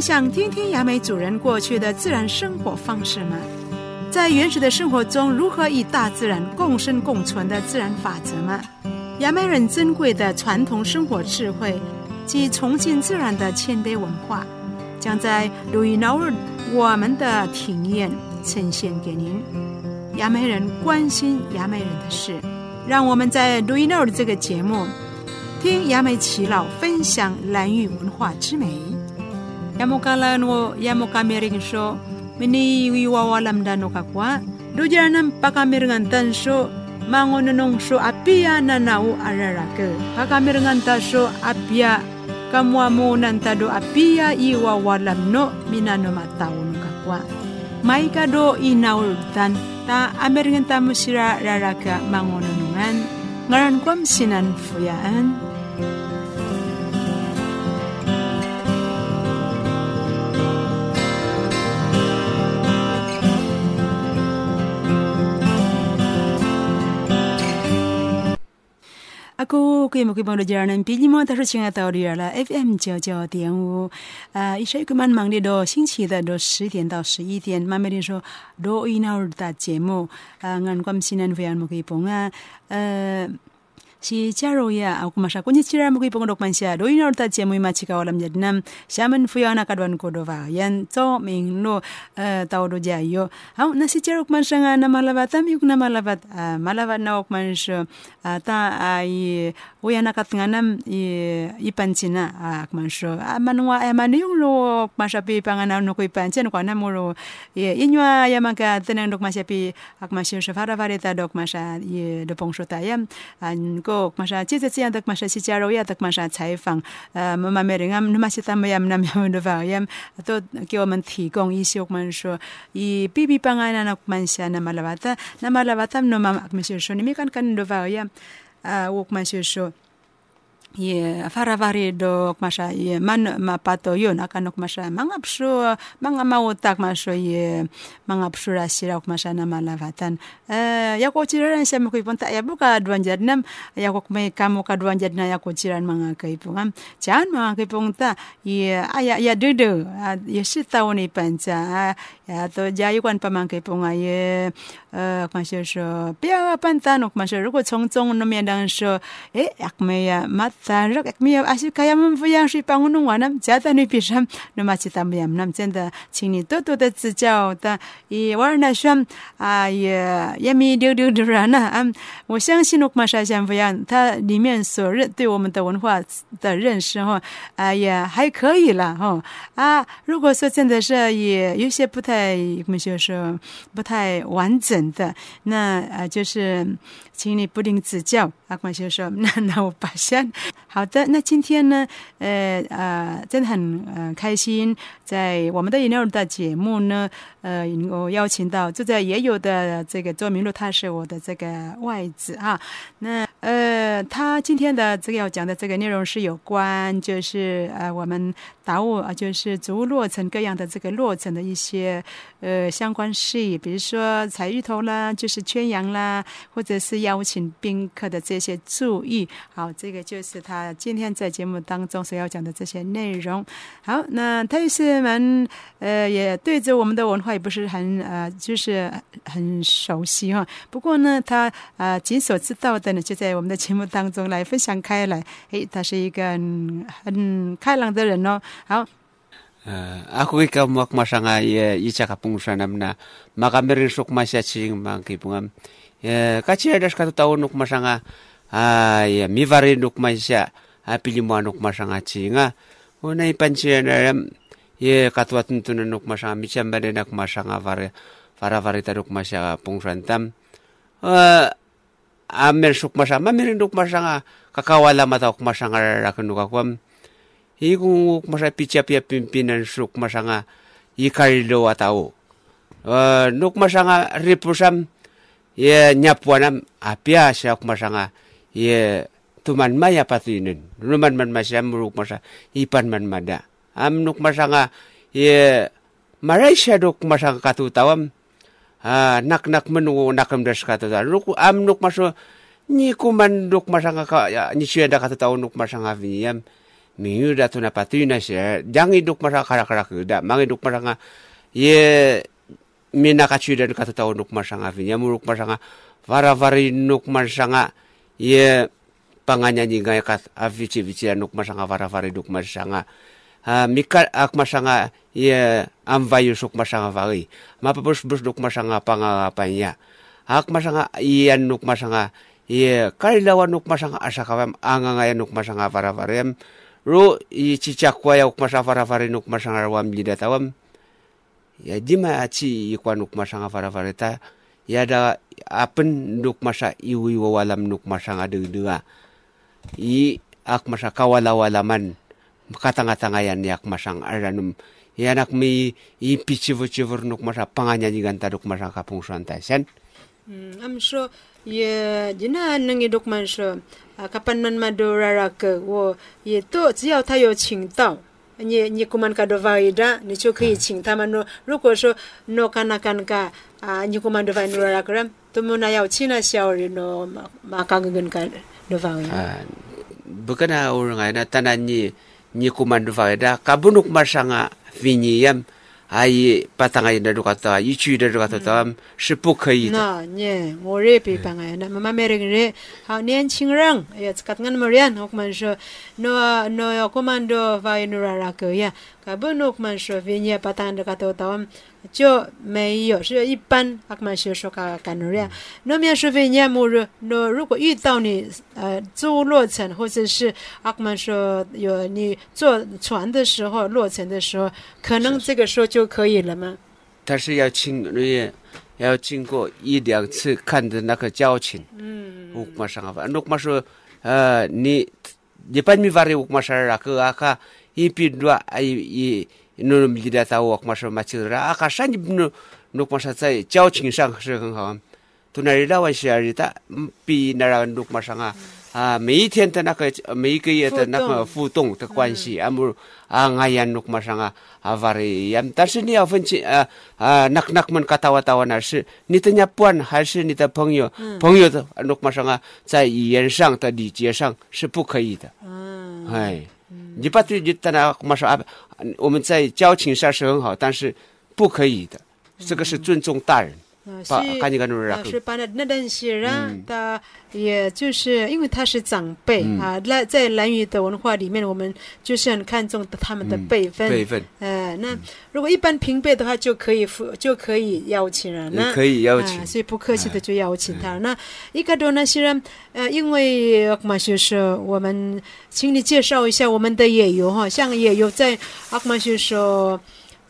想听听雅美主人过去的自然生活方式吗？在原始的生活中，如何与大自然共生共存的自然法则吗？雅美人珍贵的传统生活智慧及崇敬自然的谦卑文化，将在鲁伊诺尔我们的庭院呈现给您。雅美人关心雅美人的事，让我们在鲁伊诺尔这个节目听雅美耆老分享蓝玉文化之美。yamukalanu yamukamirinxo mini wiwawalamdanokakua llullanan tanso, mangonononxo apia nanau ararake. Pakamirqantaxo apiya kamuamunantado apiya iwawalamno do maikado inaultan ta amirqantamusira raraka mangononongan. Ngaran kuam sinan fuyaan 阿哥，各位朋友、家人们，毕竟嘛都是亲爱的到这儿了，FM 九九点五啊，一些个嘛忙的多，星期的多十点到十一点，妈咪说多一那会大节目啊，俺关心的会员们可以啊，呃。si charo ya aku sicharoya akumasha kunye chiramo kuipongondo kumansha doina orta chemu imachika wala mjadnam shaman anak aduan kodova yan to mingno taodo jayo au nasi caro kumansha nga na malavat yuk na malavat malavat na kumansha ta ai uyana katnganam aku kumansha manwa amanu yung lo kumansha pi pangana no kuipanchen kwa namuro inywa tenang dok kumansha pi akumasha shafara vareta dok masha de shota an 个马上接着这样的马上去加入呀的马上采访，呃，妈妈每人啊，那么是他们呀，那么的方言都给我们提供一些我们说以 bibi panganan ak man siya na malawata na malawata no mama ak masyo so ni mi kan kan do va ya uh, wok masyo so ye faravari dok masha ye man mapato yo nakanok masha. Mangapshu manga mautak masho ye mangapshu rasira masha na malavatan. Eh ya ko chiran sem ko iponta ya buka duan jadnam ya ko kumai kamu ka duan jadna ya ko chiran manga ka ipungam chan manga ka ipunta ye aya ya dudu ya ye sita oni panca ya to jayu kan pamang ka a ye 呃，关系说不要笨蛋，我们说如果从中那面当说，诶，亚没呀，马赞若亚没有，阿是开呀们不一样是帮我弄完了，加在那边上，那么其他没有，那么真的，请你多多的指教的，也玩那说啊也也没丢丢丢人呢，嗯，我相信我们沙相不样，它里面所认对我们的文化的认识哈，啊也还可以了哈，啊，如果说真的是也有些不太，我们就说不太完整。的。那呃，就是请你不吝指教。阿光先生说：“那那我把先好的。那今天呢，呃呃，真的很呃开心，在我们的饮料的节目呢，呃，我邀请到住在也有的这个周明路，他是我的这个外子啊。那呃，他今天的这个要讲的这个内容是有关，就是呃，我们达悟啊，就是植物落成各样的这个落成的一些呃相关事宜，比如说采芋头啦，就是圈羊啦，或者是邀请宾客的这些注意。好，这个就是他今天在节目当中所要讲的这些内容。好，那他也是蛮呃，也对着我们的文化也不是很呃，就是很熟悉哈。不过呢，他啊，仅所知道的呢，就在我们的节目当中来分享开来。诶，他是一个很开朗的人哦。好。Uh, ako ikaw mo masanga ye icha kapung mbangkipungan. e, ka tsy resaka nuk noko masagna ai ah, ya, mivare noko maisa apilimoa ah, noko masagna tsinga. Ona ipantsiana nuk masanga noko masagna mitsy ambalena ko masagna vare varavarita noko masia pungsan tam. Ah, amer sok masama merin nuk masanga kakawala mata ok masanga rakan dok akwam iku masa pica ya pimpinan suk masanga ikarilo atao. Nuk masanga ripusam ye nyapuanam apia sya kumasanga ye tuman maya patinin luman man masya muruk masa ipan man mada am nuk masanga ye malaysia dok masanga katu tawam ah, nak nak menu nakam das katu tawam nuk am nuk maso ni kuman dok masanga ka ya, ni syeda katu tawam nuk masanga viyam miyu datu na patina sya jangi dok masanga karak karak da mangi dok masanga ye menakatsidrany katatao noko masagna avy ya ny amnoko masagna varavarinoko masagna ye mpananyaniga aka ya avitsivitsi anoko ya masagna varavarinoko masagna mika ako masagna ye amvayosoko masagna vary mapabosibosonoko masagna pangarapanya ako masagna ianoko masagna ye karilawanoko masagna asakavy am agnagna anoko masagna varavary am ro i tsitsiako koa iaoko masagna varavarinoko masagna ro amin'ny lina tao am ya dima aci ikwa nuk masanga farafareta ya da apen nuk masa iwi wawalam nuk masanga dengdenga. I ak masa kawala walaman katanga tangayan yak masang aranum yanak mi i pichivo chivor nuk masa panganya jiganta nuk masa kapung santai sen? Hmm, am so sure ye jina nangi dokman sure kapan man madora ke wo ye to jiao tayo ching tao nye nye kuman ka dova ida ni chu khi hmm. ching ta man no ru ko so no kana kan ka nye kuman dova nu ra kram to mo na yau china xiao ri no ma ka gun ka dova ya bukana ur ngai na tanan ni nye kuman dova ida kabunuk marsanga vinyam 阿姨，把三个亿的这个都，一句的这个都，咱们是不可以的。那，吔，我特别帮哎，那慢慢的人，还年轻人，哎，你看那么多人，我们说，那那要怎么多发一那来个呀？可不，我们说，每年把三的都咱们。就没有，是一般阿克曼学说 ka kan ria，那面说 vinya mu no 如果遇到你呃坐落成或者是阿克曼说有你坐船的时候落成的时候，可能这个时候就可以了吗？但是要经也要经过一两次看的那个交情。嗯 ukma sanga fa nuk maso uh, ni Japan mi vari ukma sara ke 侬侬，米在在沃，侬说嘛，就是，啊，还是你侬，侬光说在交情上是很好，都那日那晚些日子，比那个侬光上啊，啊，每一天的那个，每一个月的那个互动。的关系，啊木，啊，阿言侬光上啊，啊，发的言，但是你要分清，啊啊，那那门卡大沃大沃那是，你人家办还是你的朋友，朋友的，侬光上啊，在语言上的礼节上是不可以的，嗯，哎。你把对你当然我们说啊，我们在交情上是很好，但是不可以的，这个是尊重大人。把是是把那那段些人他，也就是因为他是长辈、啊，那在蓝语的文化里面，我们就是很看重他们的辈分。辈分呃，那如果一般平辈的话，就可以付就可以邀请人了。可以邀请啊，所以不客气的就邀请他。那一个多那些人呃，因为阿克玛学说，我们请你介绍一下我们的野游哈，像野游在阿克玛学说。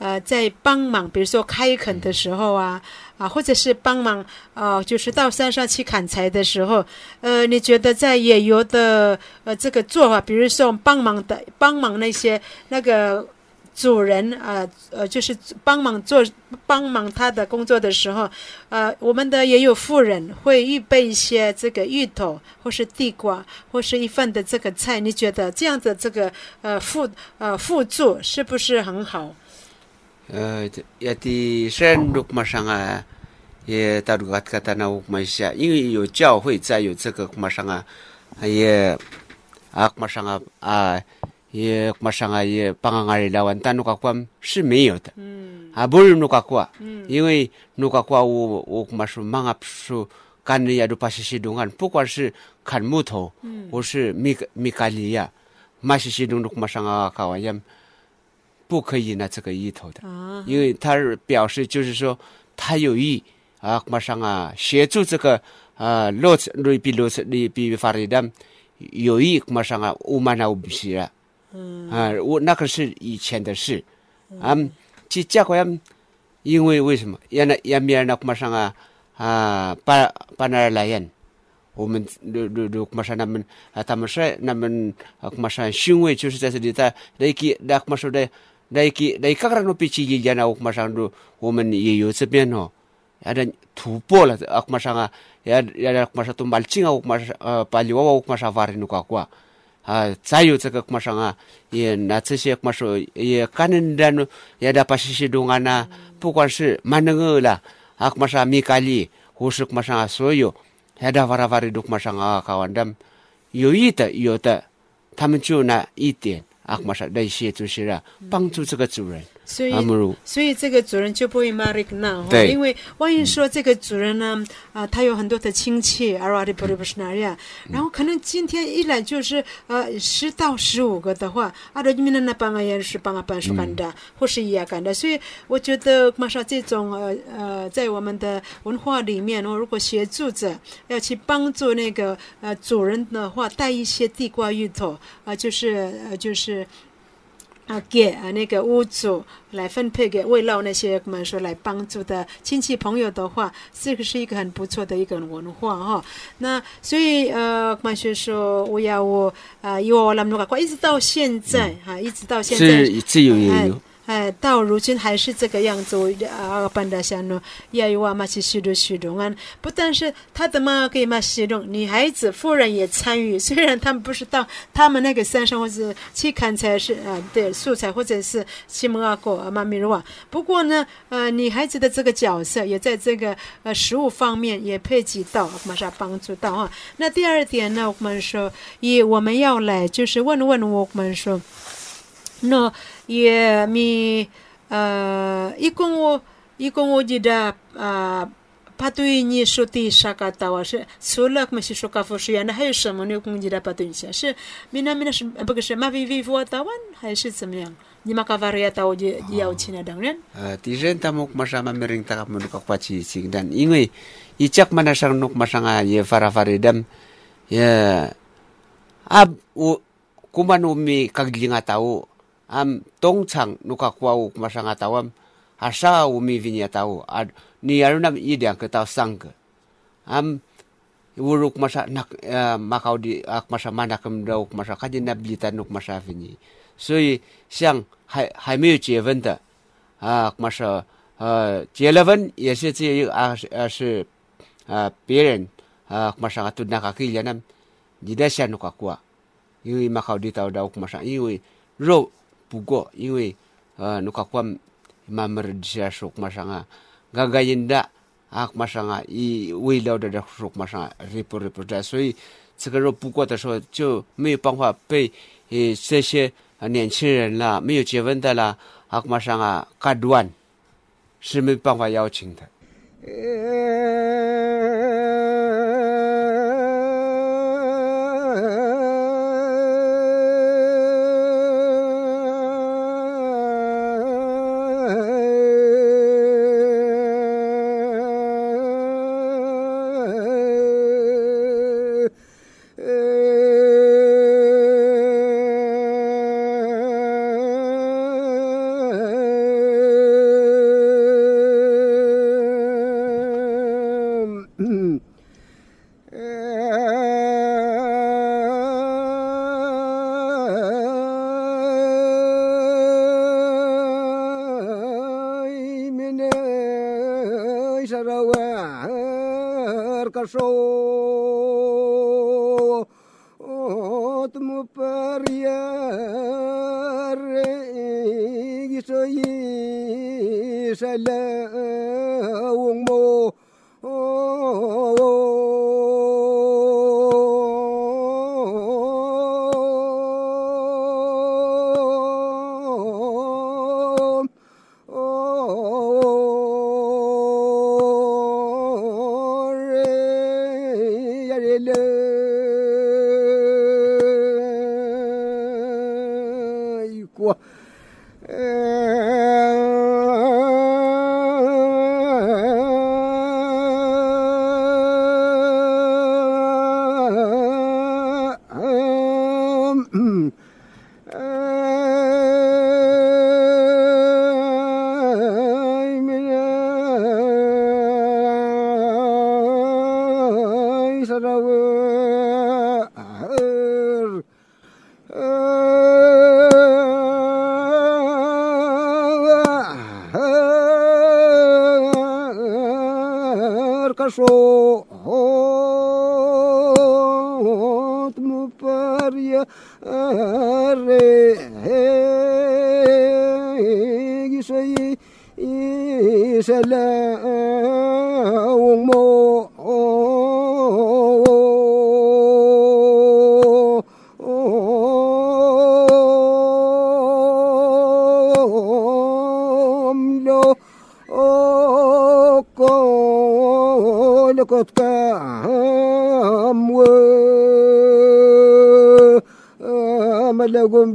呃，在帮忙，比如说开垦的时候啊，啊，或者是帮忙，呃，就是到山上去砍柴的时候，呃，你觉得在野游的呃这个做法，比如说帮忙的帮忙那些那个主人啊，呃就是帮忙做帮忙他的工作的时候，呃，我们的也有富人会预备一些这个芋头，或是地瓜，或是一份的这个菜，你觉得这样的这个呃辅呃辅助是不是很好？呃，ya di sen nuk masanga 也大陆可可那我们下，因为有教会在有这个马上啊，也啊马上啊啊也马上啊也帮俺来完，但努卡关是没有的。嗯。啊，不是努卡瓜，嗯。因为努卡瓜我我马说忙啊说干的呀都把西西东干，不可以呢这个意头的。啊因为他是表示就是说他有意啊，马上啊协助这个啊罗斯瑞比罗斯瑞比法里丹有意马上啊乌曼那乌比西了嗯啊，我那个是以前的事啊，这结果呀，因为为什么？原来原来那马上啊啊巴巴那儿来人。我们如如如马上他们啊，他们说他们啊马上训位就是在这里在那个那马上的 나이키 나이카그라노 피치기 야나 옥마상도 오면 예요 스변호 야다 두폴 악마상아 야 야다 악마사 또 말칭아 옥마사 빨리와 옥마사 바르누 까과 아 자유 저거 악마상아 예 나츠시 악마쇼 예 까는다노 야다 파시시 동아나 부관시 만능을라 악마사 미칼리 호식 마상아 소요 야다 바라바리 독마상아 가완담 요이타 요타 타문추나 이띠 啊，马上那些就是啊，帮助这个主人。所以所以这个主人就不会骂 Rick 那，对。因为万一说这个主人呢，啊、他有很多的亲戚，阿拉的不不是那样，然后可能今天一来就是呃十到十五个的话，阿拉米那帮啊也是帮啊帮是干的，或是一样干的，所以我觉得马上这种呃呃，在我们的文化里面，哦，如果协助者要去帮助那个呃主人的话，带一些地瓜芋头啊、就是呃就是。啊，给啊那个屋主来分配给慰劳那些我们说来帮助的亲戚朋友的话，这个是一个很不错的一个文化哈。那所以呃，我们说说我要我啊，以我那么多，一直到现在哈、一直到现在是自由有，哎，到如今还是这个样子。我啊，班达想呢，也有啊嘛去许多许多啊，不但是他的妈可以嘛许动，女孩子夫人也参与。虽然他们不是到他们那个山上或者去砍柴是啊，对素材或者是西蒙阿狗啊嘛米罗啊，不过呢，呃，女孩子的这个角色也在这个呃食物方面也配给到马上帮助到啊。那第二点呢，我们说一我们要来就是问问我们说。No, yeah, mi uh, ikongo o jida uh, patui ni shoti shaka tawa she solak me shoka foshi ana ya, hay shamo ni jida patui she she mina mina baka she mavi vivu atawan hay she samyang ni makavari jia jia ya uchina ah. dangren ah, ti jen tamok masama mering takap menukak pachi sing dan. Ingui icak mana shang nuk masanga ye fara faridam ya ab kumanu mi kagilinga tahu am tongchang nuka kwau ma sanga tawam asa umi vinya tau ad ni arunam idang ke tau sang ke am uruk masa nak uh, makau di ak masa mana kem dau masa kaji na blita nuk masa vini所以像还还没有结婚的啊，嘛说呃结了婚也是这一个啊是啊是啊别人啊嘛上tu nak kaki janam tidak sian nuk aku 因为嘛考虑到到嘛上因为肉 不过因为呃如果换慢慢的接受马上啊刚刚硬的啊马上啊一未了的这手马上啊不不在所以这个肉不过的时候就没有办法被呃这些啊年轻人啦没有结婚的啦啊马上啊看断是没办法邀请的。yaravı ağır. ağır kaşo ot mu par ya re gişeyi selam فقطعهم ولهم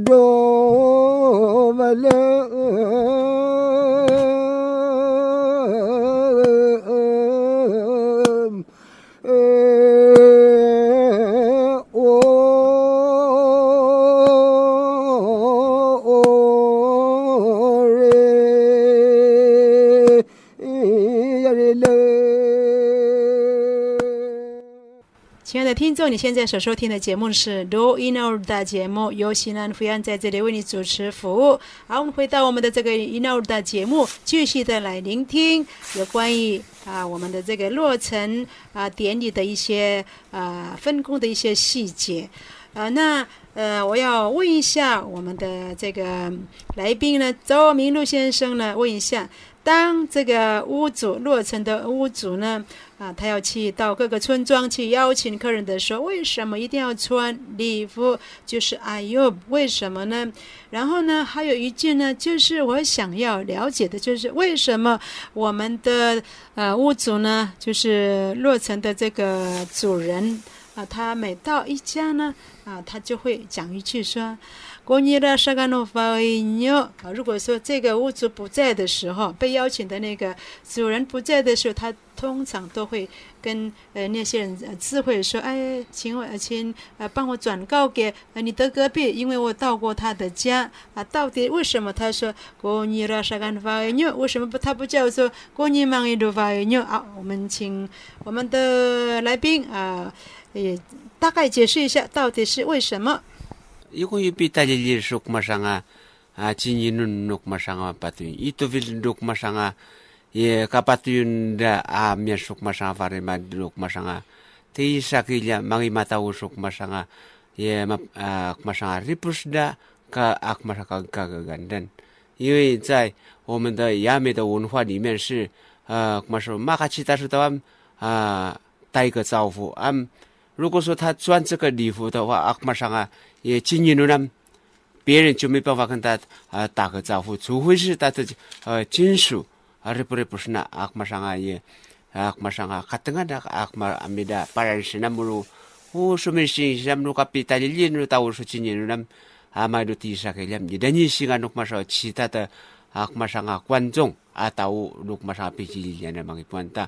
众，你现在所收听的节目是《Do In Our》的节目，由西南福阳在这里为你主持服务。好，我们回到我们的这个《In Our》的节目，继续的来聆听有关于啊我们的这个落成啊典礼的一些啊分工的一些细节。啊，那呃，我要问一下我们的这个来宾呢，周明路先生呢，问一下，当这个屋主落成的屋主呢？啊，他要去到各个村庄去邀请客人的时候，为什么一定要穿礼服？就是哎呦，为什么呢？然后呢，还有一句呢，就是我想要了解的，就是为什么我们的呃屋主呢，就是落成的这个主人啊，他每到一家呢，啊，他就会讲一句说。过年的沙干诺发为牛啊！如果说这个屋主不在的时候，被邀请的那个主人不在的时候，他通常都会跟呃那些人智慧说：“哎，请我请呃帮我转告给呃你的隔壁，因为我到过他的家啊。到底为什么他说过年的沙干发为牛？为什么不他不叫做过年忙一路发为牛？好，我们请我们的来宾啊，也大概解释一下到底是为什么。” Iko yupi tajalir suk masanga a chinyinun nuk masanga patun. Ito vil nuk masanga ye kapatun da a mia suk masanga fare ma nuk masanga. Te isa kilya mangi matau suk masanga ye ma masanga ripus da ka ak masaka kagagandan. 因为在我们的亚美的文化里面是，呃，怎么说？马卡奇大师的啊，带一个招呼。嗯， 如果说他穿这个礼服的话，阿马上啊，也进入了呢，别人就没办法跟他啊打个招呼，除非是他的呃亲属，啊，这不是不是那阿马上啊也阿马上啊，卡登啊的阿马阿米达巴人是那么如，我说没事，什么如卡比达里连如到我说进入了，阿马都提啥个了，你等你时间如马上其他的阿马上啊观众啊到如马上比起连的嘛个观众。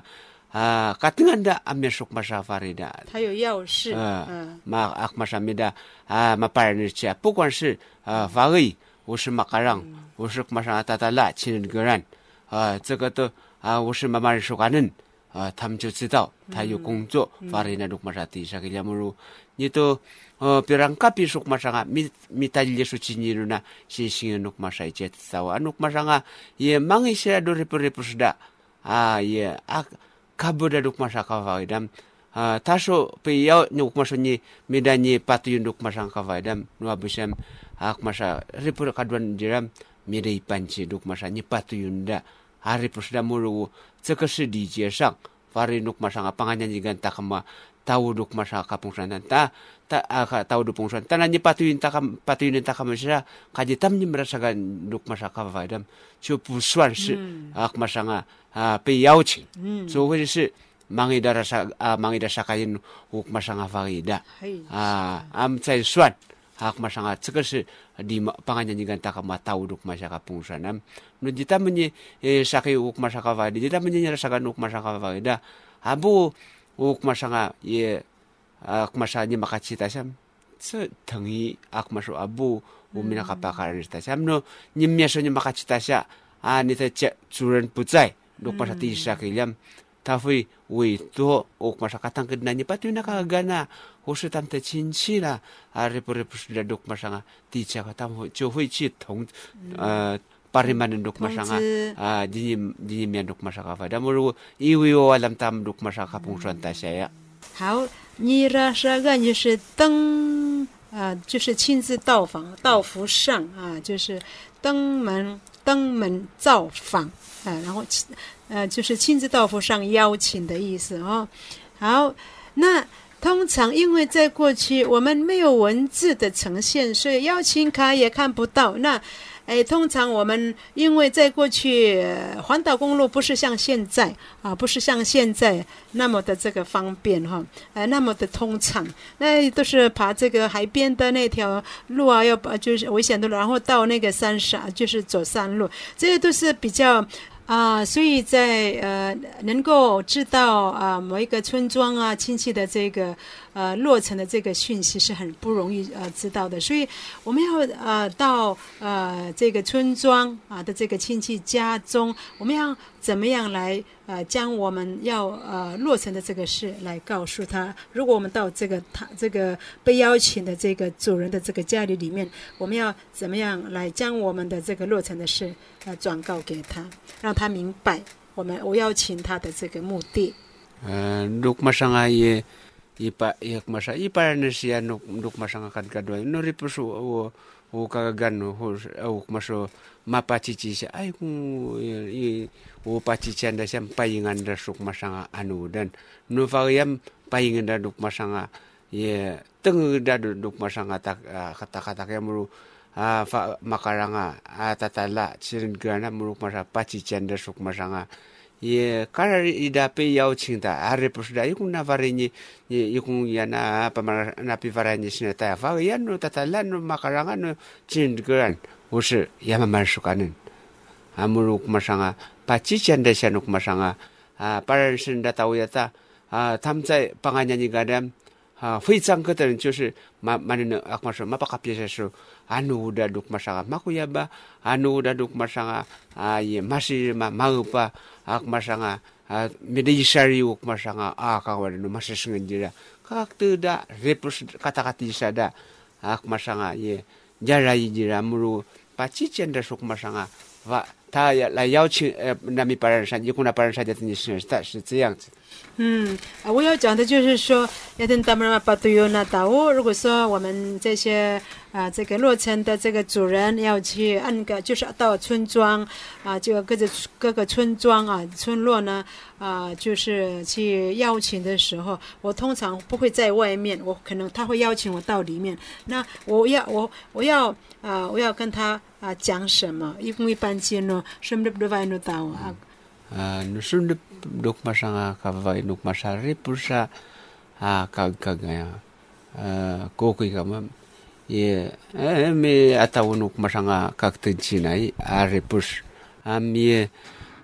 啊，卡登啊，阿米sok masa farida，他有钥匙，嗯，嘛阿马上米的啊，嘛巴人家，不管是啊法语，我是马卡让，我是马上达达拉亲人个人，啊，这个都啊，我是妈妈人说话人，啊，他们就知道他有工作，法人那路马上地上给他们如，你都呃，别人卡比说马上啊，米米他里说亲人呢，是新人马上一接知道啊，路马上啊，也忙一些都是不是不是的，啊，也啊。 kabura rukma shaka vaidam ah, tasho pe ya nyukma shoni medani patu yun rukma shaka vaidam nuwa bisham akma sha ripur kadwan jiram mere ipanchi rukma sha ni patu yun da haripur shida muru tsakashi di je shang fari rukma shanga panganyan jigan takama tau duk masa kapungsan ta ta aka tau pung pungsan ta nanya patuin ta kam patuin ta kam sira kaji tam ni merasakan duk masa dam chu pusuan a hmm. ak masa nga pe yauchi hmm. so wei si mangi dara sa mangi dara sakain uk masa nga faida a am tsai suan a masa nga tsaka shi di panganya nigan ta kam tau duk masa kapungsan am no jita menye eh, sakai uk masa kavada jita menye rasakan uk masa da abu укмашага е акмашани макачитасам ц тэнги акмашу абу умина капакарнитасам но ниммешони макачитася ани тэчэ чурен пуцай лукмаша тишакилям тафи уи то укмаша катангкид нани патуина кагана хоши там тэ чинчила арипурипушля лукмашага тичака там чофи чи тонг 不是啊，这不是不是的路马上啊，第一下他们会就会去同呃。pariman duk masanga ah dini dini mian duk masaka fa da muru iwi o alam tam duk masaka pungsuan ta saya 好，你拉沙个就是登啊，就是亲自到访到府上啊，就是登门登门造访啊，然后呃就是亲自到府上邀请的意思哦。好，那通常因为在过去我们没有文字的呈现，所以邀请卡也看不到。那，哎，通常我们因为在过去环岛公路不是像现在啊，不是像现在那么的这个方便哈，呃，那么的通畅，那都是爬这个海边的那条路啊，要把就是危险的路，然后到那个山上就是走山路，这些都是比较。啊，所以在呃能够知道啊某一个村庄啊亲戚的这个呃落成的这个讯息是很不容易呃知道的，所以我们要呃到呃这个村庄啊的这个亲戚家中，我们要怎么样来呃将我们要呃落成的这个事来告诉他？如果我们到这个他这个被邀请的这个主人的这个家里里面，我们要怎么样来将我们的这个落成的事呃转告给他，让他明白我们我邀请他的这个目的。嗯，nuk masanga ye ipa ye masa ipa na siya nuk nuk masanga kad kadwa no ripusu o o kagano ho o maso mapachichi siya ay kung i o pachichi anda siya payingan da suk masanga anu. Dan no variam payingan da nuk masanga ye teng da nuk masanga tak kata kata kaya muru a fa makaranga a tatala chirin gana muru masa pachichi anda suk masanga 예 카라리다 페 야우칭다. 아레푸스다. 이군나 바레니 이군 야나 파마나 피바라니 시네타 파 야노 타탈란노 마카랑아노 진드그란 오시 야마만슈카는. 아무르 쿠마상아 바치찬데샤노 쿠마상아. 아 파르신다 타우야타 아 탐자 방아냐니 가람 啊，非常个的人就是嘛嘛呢啊，kuma 说嘛把卡别些说。anu udah duk masanga maku ya ba anu udah duk masanga ah ye masih ma mau pa ak masanga ah mede isari uk masanga ah kawan no masih sengaja kak tu da repus kata-kata isada ak masanga ye jarai jira muru pachi cenda suk masanga va 他要来邀请呃南米巴人山，一共那巴人山的你是是是这样子。嗯，我要讲的就是说，要等他们把都有那到我。如果说我们这些啊，这个落成的这个主人要去按个，就是到村庄啊，就各个各个村庄啊、村落呢啊，就是去邀请的时候，我通常不会在外面，我可能他会邀请我到里面。那我要我我要啊，我要跟他啊讲什么？一共一般见呢，什么都不会弄到啊。啊，那是那。duk masanga kavai nuk masari pursa ka kagaya koki kama ye me atawu nuk masanga kag tensinai are pus am ye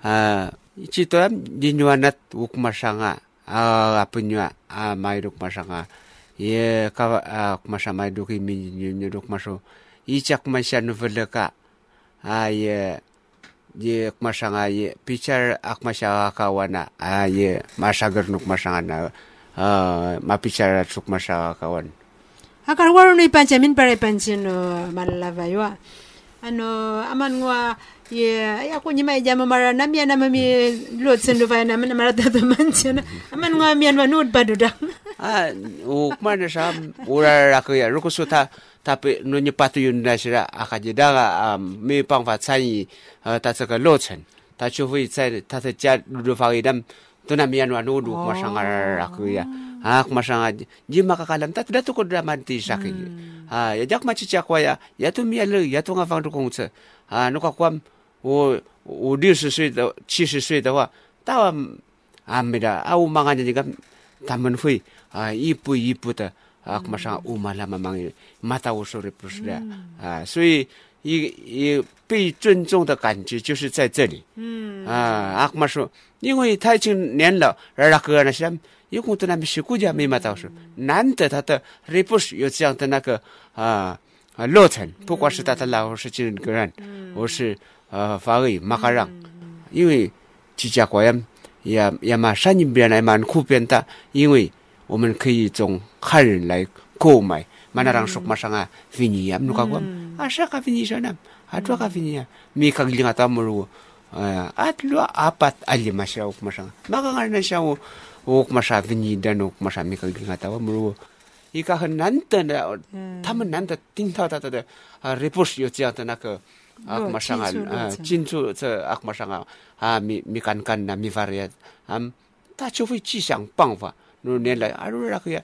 a cito am dinyuanat uk masanga a apunya a mai duk masanga ye ka a kuma samai duk imi duk maso ijak masya nuveleka aye. Ye kmasanga ye. Pichar ak akmasya kawana aye. Masagar nuk masangana ah, mapichar tsuk masya kawan akar waru ni panchamin pare panchin malalava yo. Ano amangwa ye ya kunyi mai jama mara na mi na mi lot sendu vaina na mara ta aman manchana mi an na nod baduda. Ah o kmana sham ura rakya rukusuta tapi nu nyepatu yun na sira akajidaga um, 没办法参与呃他这个落成，他就会在他的家路方一点。tu na miyan wanu du kuma shanga raku ya ha kuma sangar ji maka kalam ta tu ko drama ti sakhi ha ya jak ma chi chakwa ya ya tu miya le ya tu nga fang du kong tse ha no ka kwam 我我六十岁的七十岁的话，到啊没的啊，我妈俺这个他们会啊一步一步的啊，马上我妈他们忙，mata 我说的不是的啊，所以一一被尊重的感觉就是在这里。嗯。啊，阿妈说，因为他已经年老，而那个那些有空的那边学国家没嘛到说，难得他的 repos 有这样的那个啊啊落成，不管是他的老是金人个人，我是呃法语马卡让，因为几家国人也也嘛山里边来蛮酷变的，因为我们可以从汉人来购买。曼那当说马上啊，菲尼啊，你看过？啊，啥个菲尼说呢？啊，做个菲尼，没看见啊，他们说，啊，啊，罗阿阿里马上乌，那个人呢，像我，乌马上菲尼的乌马上没看见啊，他们说，一个很难得的，他们难得听到他的的啊，日不是有这样的那个。阿克马上啊，啊，进驻这阿克马上啊，啊，没没敢干呐，没法儿呀，啊，他就会去想办法，如年来阿如那个呀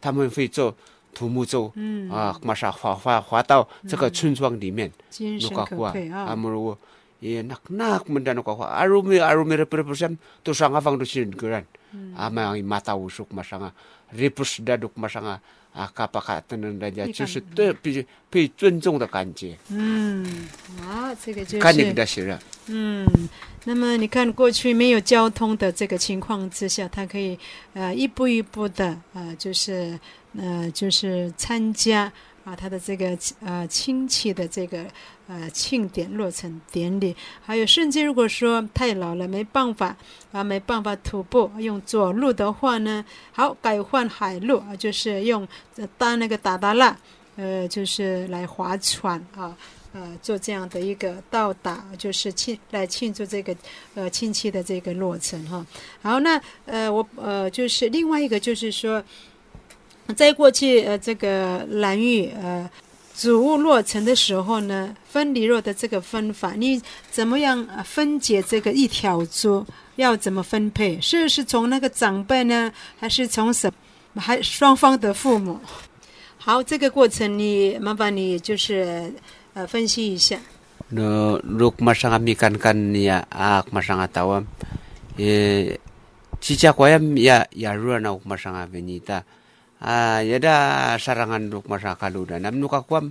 他们会坐土木舟啊马上滑滑滑到这个村庄里面去挂啊。阿木屋也那那个门的那个挂画阿如没有阿如没有没有不不是都上阿放都去个人。Ama yang mata usuk masanga ripus daduk masanga 啊，卡巴卡等等大家就是对被被尊重的感觉，嗯，好，这个就看你给是他写了，嗯，那么你看过去没有交通的这个情况之下，他可以呃一步一步的呃就是呃就是参加啊他的这个呃亲戚的这个呃庆典落成典礼，还有甚至如果说太老了没办法啊没办法徒步用左路的话呢，好改换海路啊，就是用搭那个达达拉。呃，就是来划船啊，呃，做这样的一个到达，就是庆来庆祝这个呃亲戚的这个落成哈。好，那呃我呃就是另外一个就是说，在过去呃这个蓝玉呃主物落成的时候呢，分离肉的这个分法，你怎么样呃分解这个一条猪？要怎么分配？是是从那个长辈呢，还是从什还双方的父母？好，这个过程你麻烦你就是呃分析一下。no luk masanga mikan kan ya ak masanga tawam e cica koyam ya ya ruana uk masanga benita ah yada sarangan luk masanga kaluda nam nuka kwam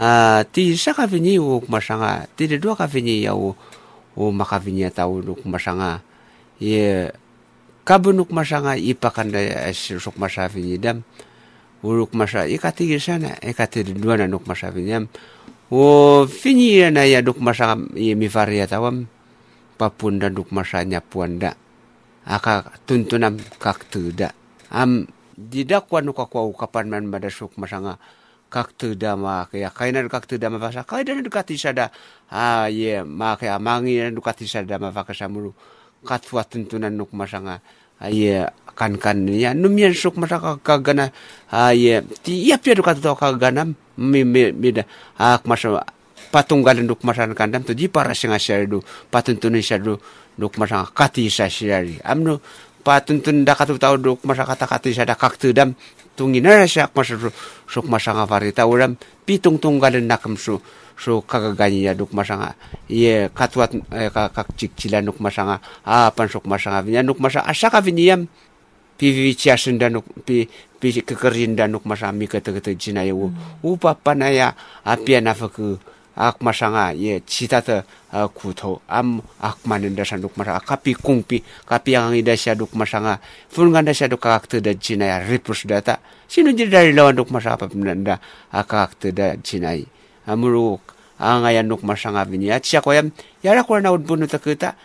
ah ti saka vini uk masanga. Ti de dua ka vini ya u u maka vini tau luk masanga. Ye kabunuk masanga ipakan da suk masa vini dam. Uruk masa ikati sana ikati dua na nuk masa vini dam. O fini na ya duk masa i mi varia tawam papunda duk masa nya puanda aka tuntunam kak tuda am didakwa nuka kwa ukapan man madasuk masanga kaktu dama kaya kainan kaktu dama vasa. Kainan dukati sada ah ye ma kaya mangi dukati sada dama vaka samuru katwa tuntunan nuk masanga aye kan kan. Ya numian suk masaka kagana aye ti iya pia dukat to kagana mi mi mi da. Ak masa patunggal duk masan kandam tu di para singa syari du. Patun tunin syari du. Duk masang kati sa syari amnu patuntun da katu tau duk masa kata kati sa da kaktu dam. Tungina syak masa su suk masa nga varita uram pitung tunggalan nakam su su kagagani ya duk masa nga. Ye katwat eh, ka kak cikcilan duk masa nga. Apan suk masa nga vinya duk masa asaka vinyam pi ciasin dan nuk pi pi kekerin dan nuk masami kata kata jina ya u upa panaya apia nafaku akmasanga ye citata uh, kuto am akmanin da sanduk masa kapi kungpi kapi yang ida syaduk masanga funganda syaduk karakter da cina ya ripus data sinu jadi dari lawan duk masa apa benda karakter da cina i amuru angayan duk masanga bini ya cia koyam ya ra kurana ud bunu takuta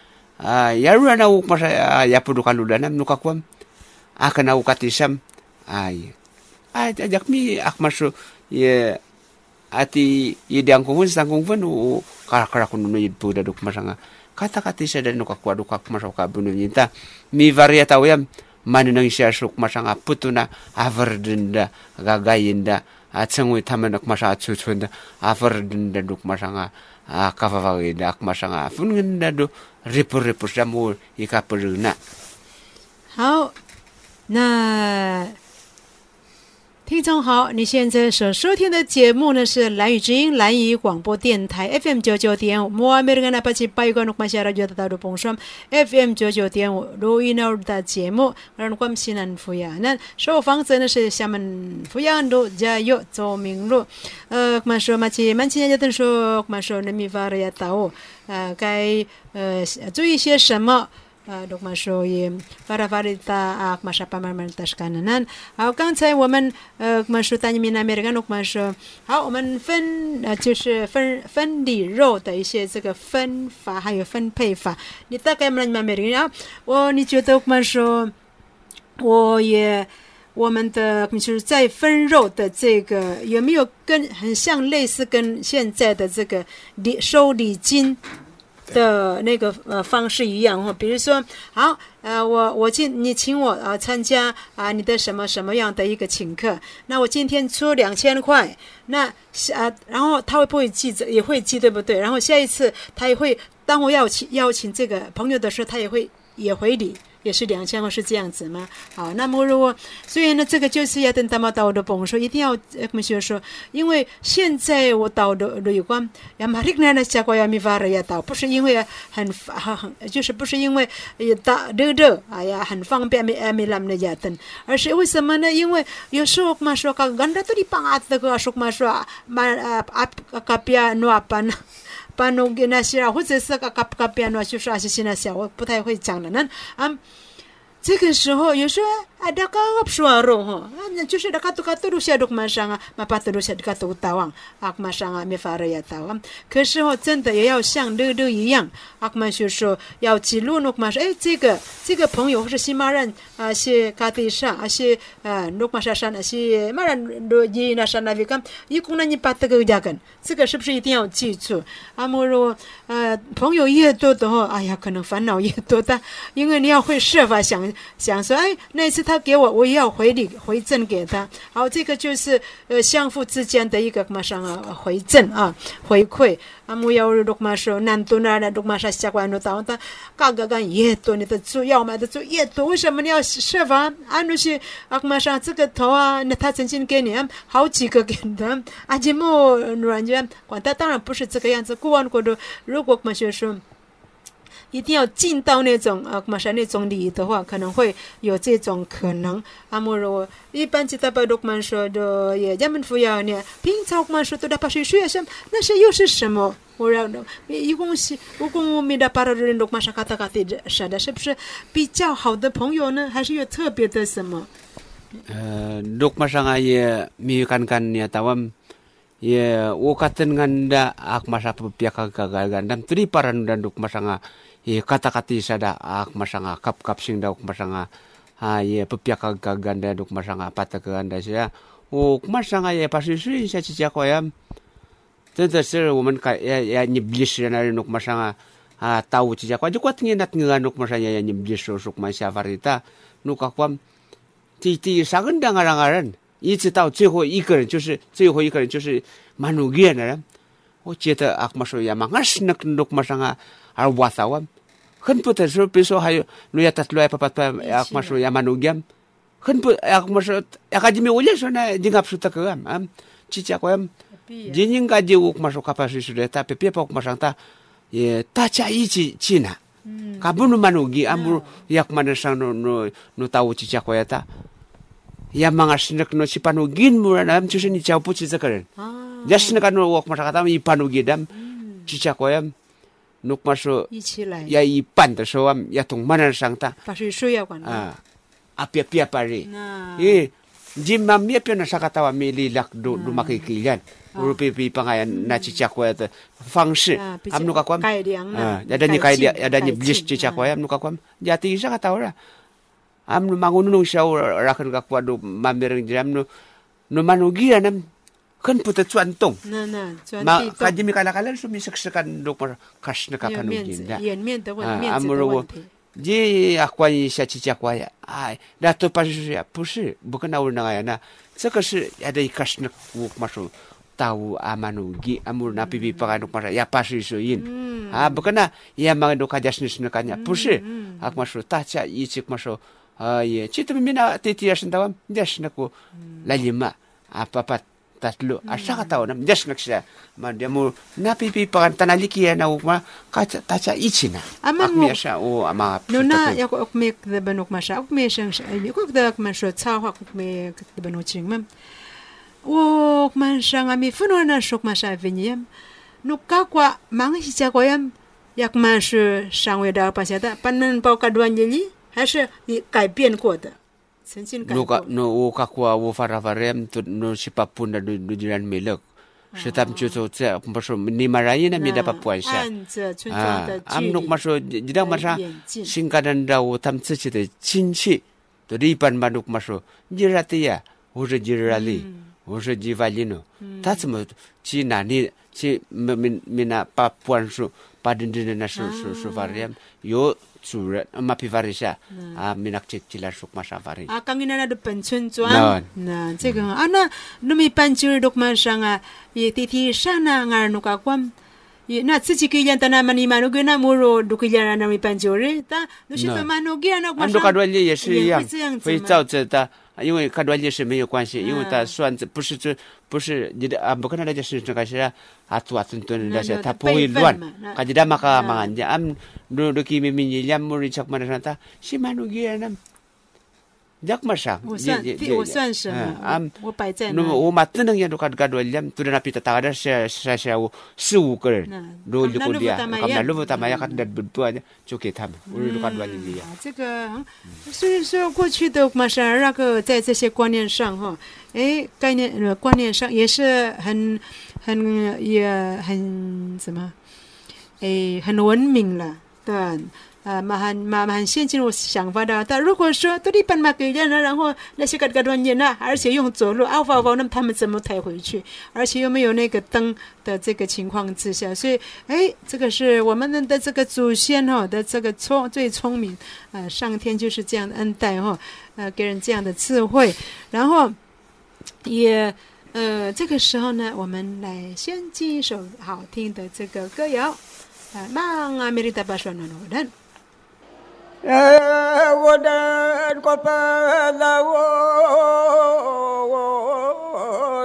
ya ra na uk masa ya pudu kaludana nuka kuam akana ukatisam ai ajak mi akmasu ye ati yediang kung sangkung pun u karakara kun nu yibu duk masanga. Kata kata isa da nuka kuadu kak masau kabunu nyinta mi varia tau yam manu nang sia shuk masanga putuna aver denda gagayinda atsangui tamanak masa atsutsunda aver denda duk masanga akavavagida ak masanga. Fun ngenda do ripur ripur how na 听众好，你现在所收听的节目呢是蓝语之音蓝语广播电台 FM 九九点五，摩美人那八七八一个诺马西亚就到鲁蹦双 FM 九九点五录音那的节目，让关西南福亚。那受访者呢是厦门福阳路嘉佑周明路，呃，我们说嘛，其蛮亲切的说，我们说人民法的到，呃，该呃注意些什么？呃，dok masuk ye para varita ak masa pamarmantas kananan。好，刚才我们呃 masuk tanya mina Amerika dok masuk。好，我们分呃就是分分离肉的一些这个分法还有分配法。你大概 menanya Amerika 啊，我你觉得 dok masuk，我也。我们的就是在分肉的这个有没有跟很像类似跟现在的这个礼收礼金的那个呃方式一样哈，比如说，好，呃，我我今你请我啊、参加啊、你的什么什么样的一个请客，那我今天出两千块，那啊、然后他会不会记着也会记对不对？然后下一次他也会，当我要请邀请这个朋友的时候，他也会也回礼，也是两千万是这样子吗？好，那么如果所以呢，这个就是要等他们到的崩说，一定要呃，我们就说，因为现在我到的旅馆，呀，马里那那下过要米发了呀到，不是因为很 很很，就是不是因为也大热热，哎呀，很方便没没 làm 那家等，而是为什么呢？因为有时候我们说，个 ganda 都 di pangat 的个，说我们说，嘛啊啊班农给那些啊，或者是个搞不嘎边啊，就是那些那些，我不太会讲的。那啊，这个时候有时候。Ada kagap suara ho 就是 da katu katu rusia dok masanga mapatu rusia da katu tawang ak masanga me fara ya tawang 可是哦真的也要像乐乐一样 ak man 就说要记录 nok mas 哎这个这个朋友或是西马人啊是卡地上啊是啊 nok mas 山啊是马人 do yi na sana vikam 一共那你把这个加根这个是不是一定要记住啊莫若呃朋友越多的话哎呀可能烦恼越多但因为你要会设法想想说哎那次他给我，我也要回礼回赠给他。好，这个就是呃相互之间的一个马上啊回赠啊回馈。啊，木要如马说难度那那如马上习惯了，到他价格干越多，你的猪要买的猪越多，为什么你要设法按那些啊马上这个头啊，那他曾经给你好几个给他，啊节目软件管他当然不是这个样子。过完过的，如果马学说。一定要进到那种啊，马上那种里的话，可能会有这种可能。阿莫罗一般记得把罗曼说的也咱们不要呢，平常我们说都在把水水什么，那些又是什么？我让一共是如果我们的巴罗人罗曼说卡塔卡蒂啥的，是不是比较好的朋友呢？还是有特别的什么？呃，罗曼上啊也米 kan kan ya tawam ye wo katen nganda ak masa pia kagagal gandam tri paran dan duk masanga ye kata kati sada ak masanga kap kap sing dauk masanga ha ye pepia kaganda duk masanga pata ganda sia o masanga ye pasi sui sa cicia koyam 真的是我们看呀呀，你历史那人nuk masanga ah tahu cicia kwa jo kwat nginat ngan nuk masanya ya ni bliso suk masya varita nuk akwam ti ti sagen dangarangaran 一直到最后一个人，就是最后一个人，就是马努耶的人。我觉得阿玛说呀嘛，俺是那个诺马上啊，而瓦萨哇， Kan po tayo piso hayo luya ya papat-pat ak maso yamanugyam. Kan po ak maso akademi ulya so na jingap suta kagam. Am cici ako am jining kaji uk maso kapasi sudah tapi piapa uk masang ta ye taca i Cina. Kabunu manugi amur yak manasang no no no tahu cici ako ya ta. Ya mangasinak no si panugin mura na am cusin ni cawpu cici karen. Jasnak anu uk masang kata panugi dam ako am. 那我马上他们一 panugin 的，只叫过呀。nuk masuk 一起来 ya ipan de so am ya tung mana sang ta 把水水要管 ah apia pia pare 那 eh jim mam ya pia na sakata wa mili lak du du makikilian uru pi pi pangayan na cicak ko ya 方式 am nuka kwam 改良 ah ya dan ni kai dia ya dan ni blis cicak ko ya nuka kwam jati sa kata ora am no mangunung siya rakan ka kwado mamirang jam no no manugia nam kan puta cuan tong. Na na, cuan Ma. Kaji mi kala kala sumi seksekan dok mar kasne na kapanu iya, jin da. Yan mien da wan mien da wan. Ji akwa yi sha chi cha kwa ya. Ai, da to pa shi ya, shi, bu na ya na. Ce ka shi ya da kas na ma shu tahu amanu gi amur na pipi pa kan ya pa shi yin. Ah, bu kan ya ma dok kajas ni snu kan ya. Bu shi, ak ma shu ta cha yi ma shu. Ah, ye, chi tu mi na te ti ya shin da wan, ja shin na ku mm. la. Apa ah, pat tatlo asa ka taw nam jas nak siya ma dia mo na pipi pa kan tanaliki ya na ukma ka ta cha ichi na Ama ak mo- miya siya o ama No na ya ko ok me de banok masha ok me shang ai ko da man sho cha ha ko me de banok ching mam wo man shang ami funo na shok masha venyam no ka kwa mang hi cha ko yam yak man shi shang we da pa sia da pan nan pao ka duan yi 还是你改变过的曾经改 No 过 ka no o ka kwa wo fara farem tu no si papun da du du jiran melok setam chu so tse paso ni marayi na mi da papuan siya 按着村庄 ah 的距 am nok maso jidang masa 演进 singkadan da wo tam tse chi de chin chi to ripan manuk maso jirati ya wo je jirali wo je jivalino ta tsmo chi na ni chi min mina papuan su padin din na su su su padindrindra ah. nah. ah, nah, ah, nah. na sosovariam io tsora mampivarisa a minakitsetsy la soko masavarina akanginana de pantsontso any na tsika ana no mi pantsory dok mansanga i titi sana ngarno ka kwam i na tsitsy ke ilan tana mani manu gena moro dok ilana na mi pantsory ta. No shifa manu gena kwa sa ndoka dwa ye yesi ya fitsao tsa ta. 因为卡多利是没有关系，因为他算子不是这不是你的啊，不可能那件事这个是啊，做做做那些他不会辈分乱嘛那，卡吉达马卡啊马安家，俺努努你讲嘛啥？我算我算什么？我摆在那。那我嘛只能讲多干多干多一，我四五个人，多。这个所以说过去的嘛是那个在这些观念上哈，哎，概念观念上也是很很也很什么，哎，很文明了，对。啊，蛮很蛮蛮先进入想法的。但如果说都一般嘛给人了，然后那些个个端人呢，而且用走路，啊哇哇，那么他们怎么抬回去？而且又没有那个灯的这个情况之下，所以哎，这个是我们的这个祖先哈、的这个聪最聪明，呃，上天就是这样的恩待哈、呃，给人这样的智慧，然后也呃，这个时候呢，我们来先进一首好听的这个歌谣，啊，mang Amerita Baswana 哎，我的国巴拉我是马 ودان قبلا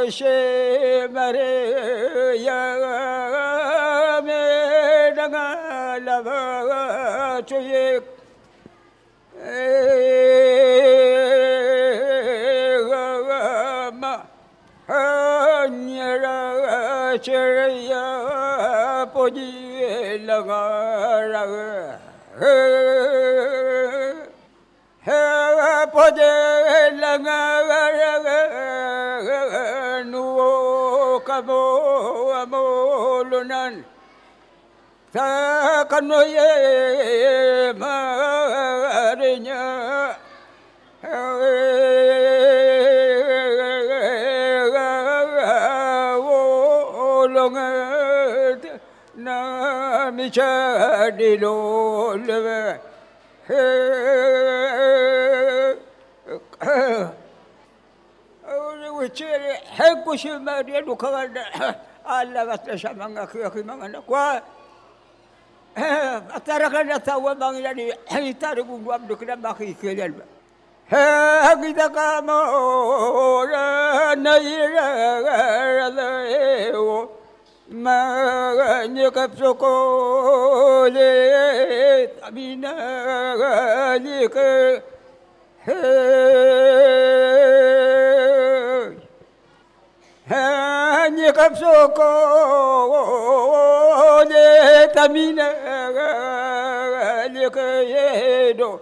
وشمري يا ميدنا لباتيك Cheerio, boy, love, love. மூலுனன் கண்ணுயே மறிஞ்ச ஓலுங்க நமிச்சடிலோலுவே وتشيري حق شي ما يدو كغد الله بتشا مانك يخي مانك كوا أتركنا تاوى بانجلاني هي تاركو عبدك لما خي كيلان هكذا قام نير ما نكف سقولي بنا لك هاني قبسوكو تمينا لك يهدو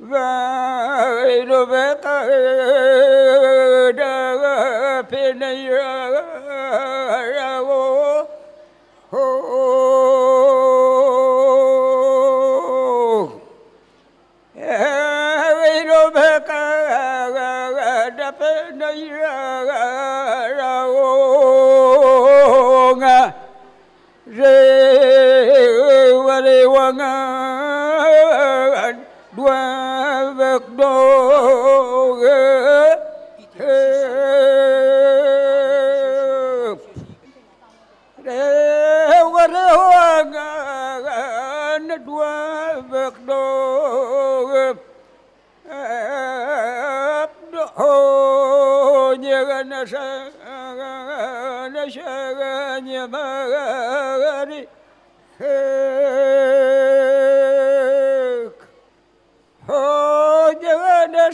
ويدو بقى دا بينيا ngàn đua vật đô ghê đeo vật hoa ngàn đua vật đô ghê hồ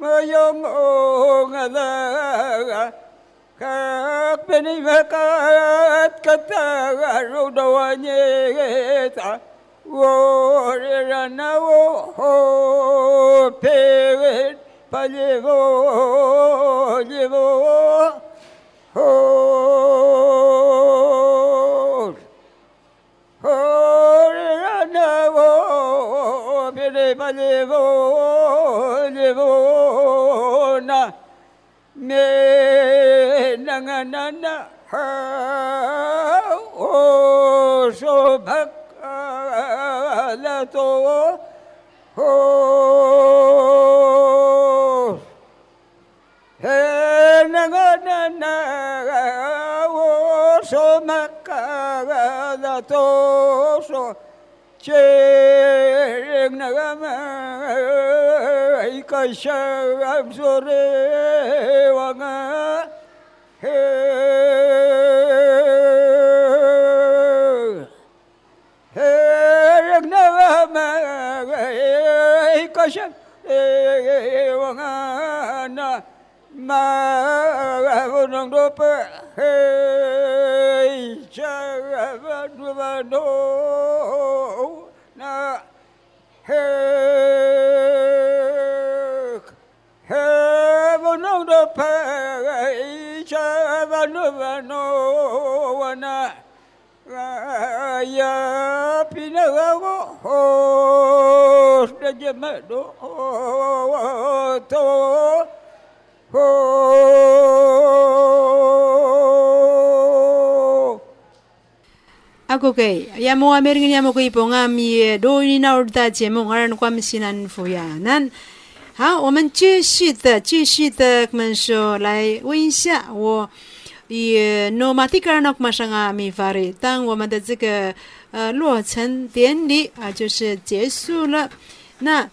Mayom ong adaga Kak beni makat kata rudawanye ta Worirana wo ho pevet palivo livo حوش بكالته حوش هنغننا حوش بكالته چیک نگم ای کشم سوره وگا هی البشر وانا ما ونن دوب هي شرف دوبدو نا هيك هي ونن دوب هي شرف دوبدو وانا يا بينا غو da jemado to oh 阿哥给呀，莫阿美人呀，莫可以帮阿米耶多尼那尔的节目，我让关西南福呀，那好，我们继续的，继续的，我们说来问一下我。也 no matika nok masanga mi fari，当我们的这个呃落成典礼啊，就是结束了。那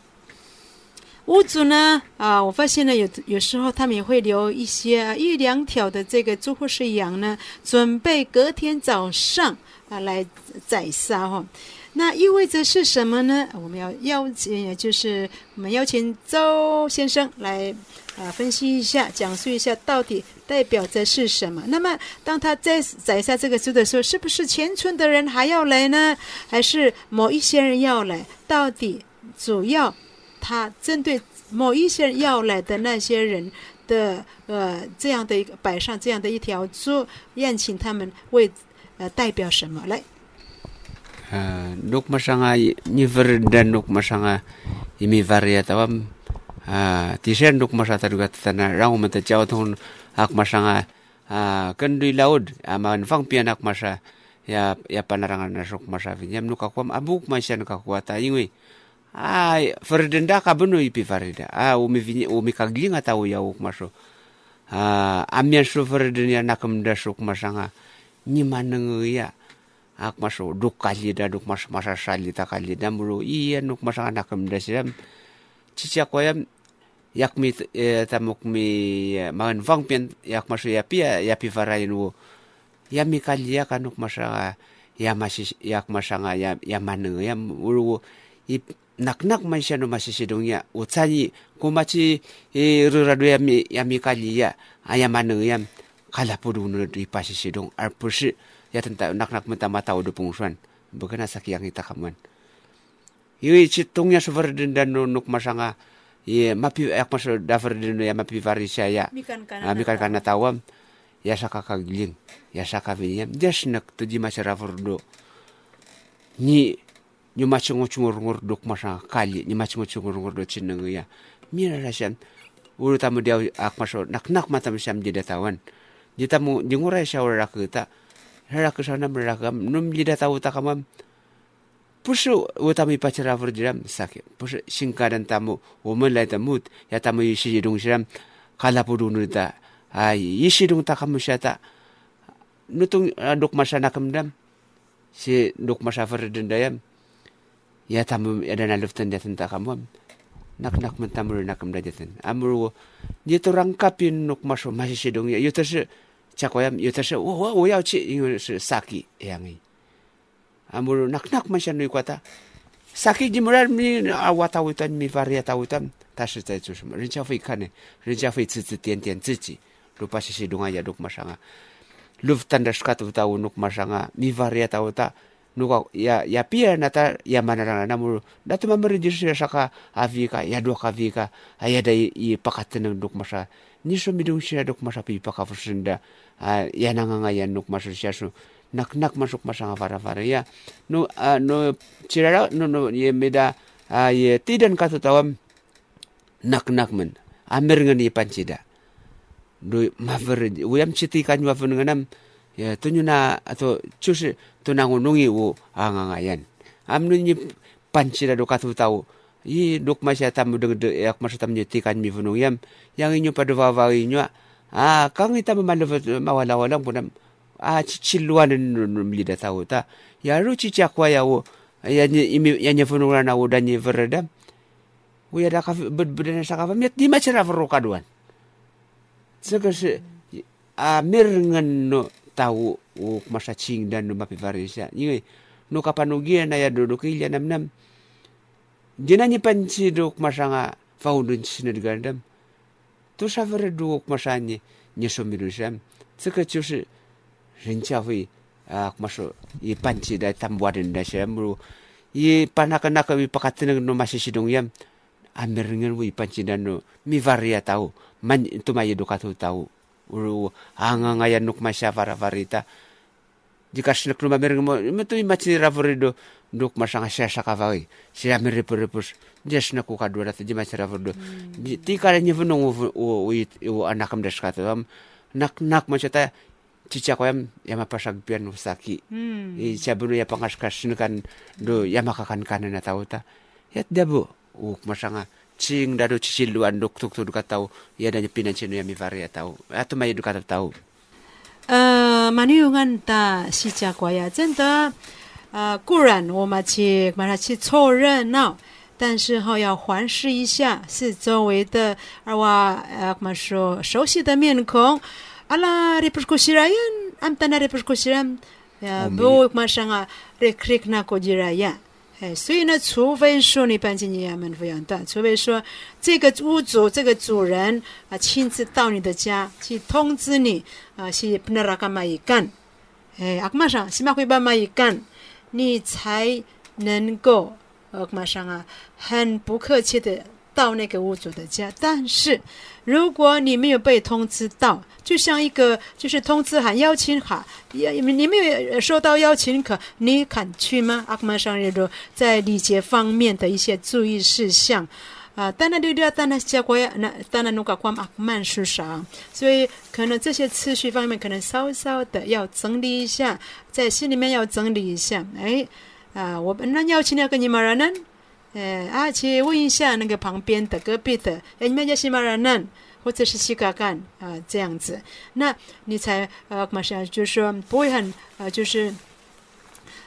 屋主呢啊，我发现呢有有时候他们也会留一些、啊、一两条的这个猪或是羊呢，准备隔天早上啊来宰杀哈、哦。那意味着是什么呢？我们要邀请，也就是我们邀请周先生来啊分析一下，讲述一下到底代表着是什么。那么，当他在宰杀这个猪的时候，是不是全村的人还要来呢？还是某一些人要来？到底主要他针对某一些要来的那些人的呃这样的一个摆上这样的一条桌，宴请他们为呃代表什么嘞？呃，诺克马上啊，你不认得诺克马上啊，伊咪发热的哇，啊，第三诺马上他如果在那，让我们的交通阿马上啊啊，跟对了的啊蛮方便阿克马上。ya ya panarangan ah farida ka kabuno ipi farida ah umivinyi umikaglinga tau ya ukmasho ah amian sho farida ya nakam nda sho kumashanga ni manang ya. Ak masho duk kali da duk mas masa sali ta kali da muru iya nuk masanga nakam nda siram cici aku ya yak mi e, tamuk mi e, magan vang pian yak masho ya pia ya pi farain wo ya mi kali ya masanga ya masih yak masanga ya ya manang ya. Muru ip naknak manusia no masisidungya utsani kumachi e, ruraduya ya mi ya mikalinya, ayam ayamanu yam kalapuru no di pasisidung ar pusi ya tenta naknak menta mata udu pungsuan. Bukan asaki yang kita kaman yui citungnya suverdin dan masanga ya mapi yak masu daverdin ya mapi varisya ya. Mikan ah, kana tawam. ya saka kagiling ya saka vinyam. Jasnak tuji masih ravurdo ni nyuma macc ngo ci kali nyuma macc ngo ci ngor ya mira rasan uru tamu dia ak maso nak nak matam sam jeda tawan jita mu jingurai shawara kita raku sana merakam num jeda tahu takamam pushu utami pacara verjiram sakit pusu singkaran tamu woman lai tamut ya tamu yishi jidung shiram kala pudu nurita ai yishi dung nutung dok masa nakam dam si dok masa dayam, ya tamu ada naluftan dia tentang kamu, nak nak mentamur nak mendam jatan, amru dia tu rangkapin nuk masuk masih si dong ya, 有的是 cakoyam，有的是我我我要去，因为是 saki 样的。amur nak nak masyan ni kwata saki jimurar mi awa tawitan mi varia tawitan ta shi zai zu什么人家会看呢人家会指指点点自己 lupa sisi dunga ya duk masanga luftan da skat uta unuk masanga mi varia tawta nuka ya ya pia nata ya manaranga namur datu mamari jisu ya saka avika ya dua kavika ayada i pakatan duk masa niso midung siya duk masa pi pakafusinda ya nanganga ya nuk masu siya su nak nak masuk masanga fara fara ya. No uh, no cirara no no ye meda ye tidan katu tawam nak nak men. Amir ngani pancida do maver uyam chiti kan wa fun nganam ya tunyuna ato chusi tunangunungi u angangayan. Amnunyi panci do katu tau i dok masya tamu deg de yak masya tamu nyeti kan mi vunung yam. Yang inyo pada vavari nyo a kang ita mamalev mawala walang punam a chichiluan mlida tau ta. Ya ru chichakwa ya u ya imi ya nyevunung rana dan danyi veredam u ya dakav bed bedana sakava met di macera verukaduan sekesh a mirngen no tau o masacing dan no mapivarisa nyi nu ya. kapanugia na ya dodokilya namnam. Jina nyi panci dok masanga faudun sinad gandam tu shavere dok masanye nyi somirusam tsaka chusi rincha hui ak maso i panci da tambuadin da semru i panakanaka wi pakatinag no masisidong yam. Ameringan wi panci dan mi mivaria tau man tumay edukatu tau uru anga ngaya nuk masya fara farita jika silek numa mereng mo metu imachi ravorido nuk masya ngasya sakavai sia mere perepus jes naku kadua datu jima siravorido hmm. ti kare nyevenung u u anakam des katam nak nak masya ta cica koyam yama pasak pian usaki hmm. i sabunu ya pangas kasin kan do yama kakan kanan ya atau ta. Ya dabu uk masanga cing dadu ciciluan duk tuk tuk tau ya danya pinan cinu ya mi varia tau. Atau mai dukata tau. 呃，马尼安的西加国呀，真的，呃，固然我们去马上去凑热闹，但是哈要环视一下四周围的，而我呃，我们说熟悉的面孔，阿拉 reperkusiran, am tanah reperkusiran, ya, bu masanga rekrik na kojiraya。哎，所以呢，除非说你搬进你家门抚养的，除非说这个屋主、这个主人啊亲自到你的家去通知你啊，是不能让干嘛一干，哎，阿妈上起码会帮忙一干，你才能够呃马上啊很不客气的到那个屋主的家。但是如果你没有被通知到，就像一个就是通知函、邀请函，也你没有收到邀请卡，你敢去吗？阿克曼上日都在礼节方面的一些注意事项啊，当然对对，当然结果那当然如果光阿克曼是啥，所以可能这些次序方面可能稍稍的要整理一下，在心里面要整理一下。哎啊，我们那邀请那个你们人呢？哎，而且问一下那个旁边的、隔壁的，哎，你们叫什么人呢？或者是西嘎干啊、这样子，那你才呃马上就是说不会很呃就是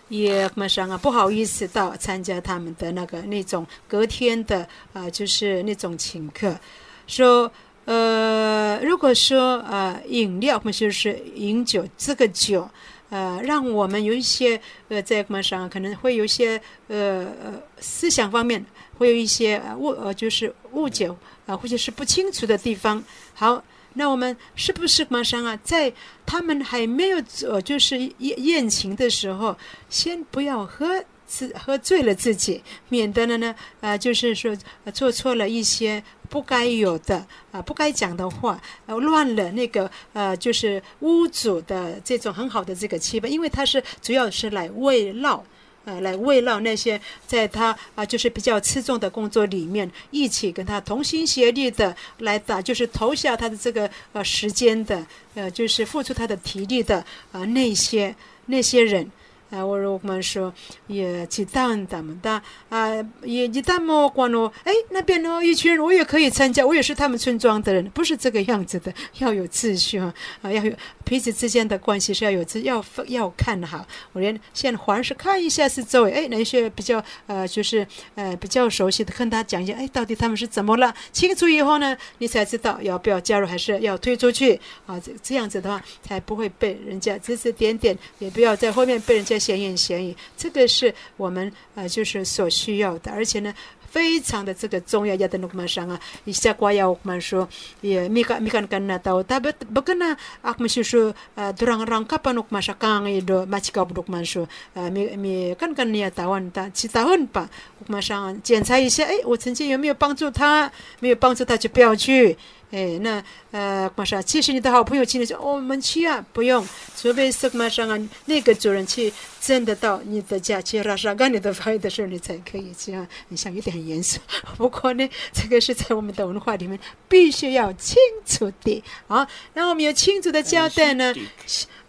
也马上啊不好意思到参加他们的那个那种隔天的啊、呃、就是那种请客，说呃如果说呃饮料我们就是饮酒这个酒。呃，让我们有一些呃，在马上可能会有一些呃呃思想方面会有一些误呃就是误解啊，或者是不清楚的地方。好，那我们是不是马上啊，在他们还没有呃就是宴宴请的时候，先不要喝自喝醉了自己，免得了呢呃就是说、做错了一些。不该有的啊、呃，不该讲的话，呃，乱了那个呃，就是屋主的这种很好的这个气氛，因为他是主要是来慰劳。呃，来慰劳那些在他啊、呃，就是比较吃重的工作里面，一起跟他同心协力的来打，就是投下他的这个呃时间的，呃，就是付出他的体力的啊、呃、那些那些人。啊，我我们说也鸡蛋咱们的啊，也鸡蛋么光哦，哎，那边呢一群人我也可以参加，我也是他们村庄的人，不是这个样子的，要有秩序啊，啊，要有彼此之间的关系是要有秩，要要看好。我连先环视看一下是周围，哎，哪些比较呃，就是呃比较熟悉的，跟他讲一下，哎，到底他们是怎么了？清楚以后呢，你才知道要不要加入，还是要推出去啊？这这样子的话，才不会被人家指指点点，也不要在后面被人家。闲言闲语，这个是我们呃就是所需要的，而且呢，非常的这个重要。要的那个上啊，一下瓜要我们说也米干米干干那到，他不不跟那啊，我们就说呃，dorang orang kapan nuk masa kang itu macam kau nuk masuk 呃，米米看看你台湾的几 tahun 吧，我马上检查一下，哎，我曾经有没有帮助他？没有帮助他就不要去。哎，那呃，马上其实你的好朋友请你说，我们去啊，不用，除非是马上啊，那个主人去真的到你的家去拉萨干你的发育的时候，你才可以这样。你想有点很严肃，不过呢，这个是在我们的文化里面必须要清楚的啊。然后我们有清楚的交代呢。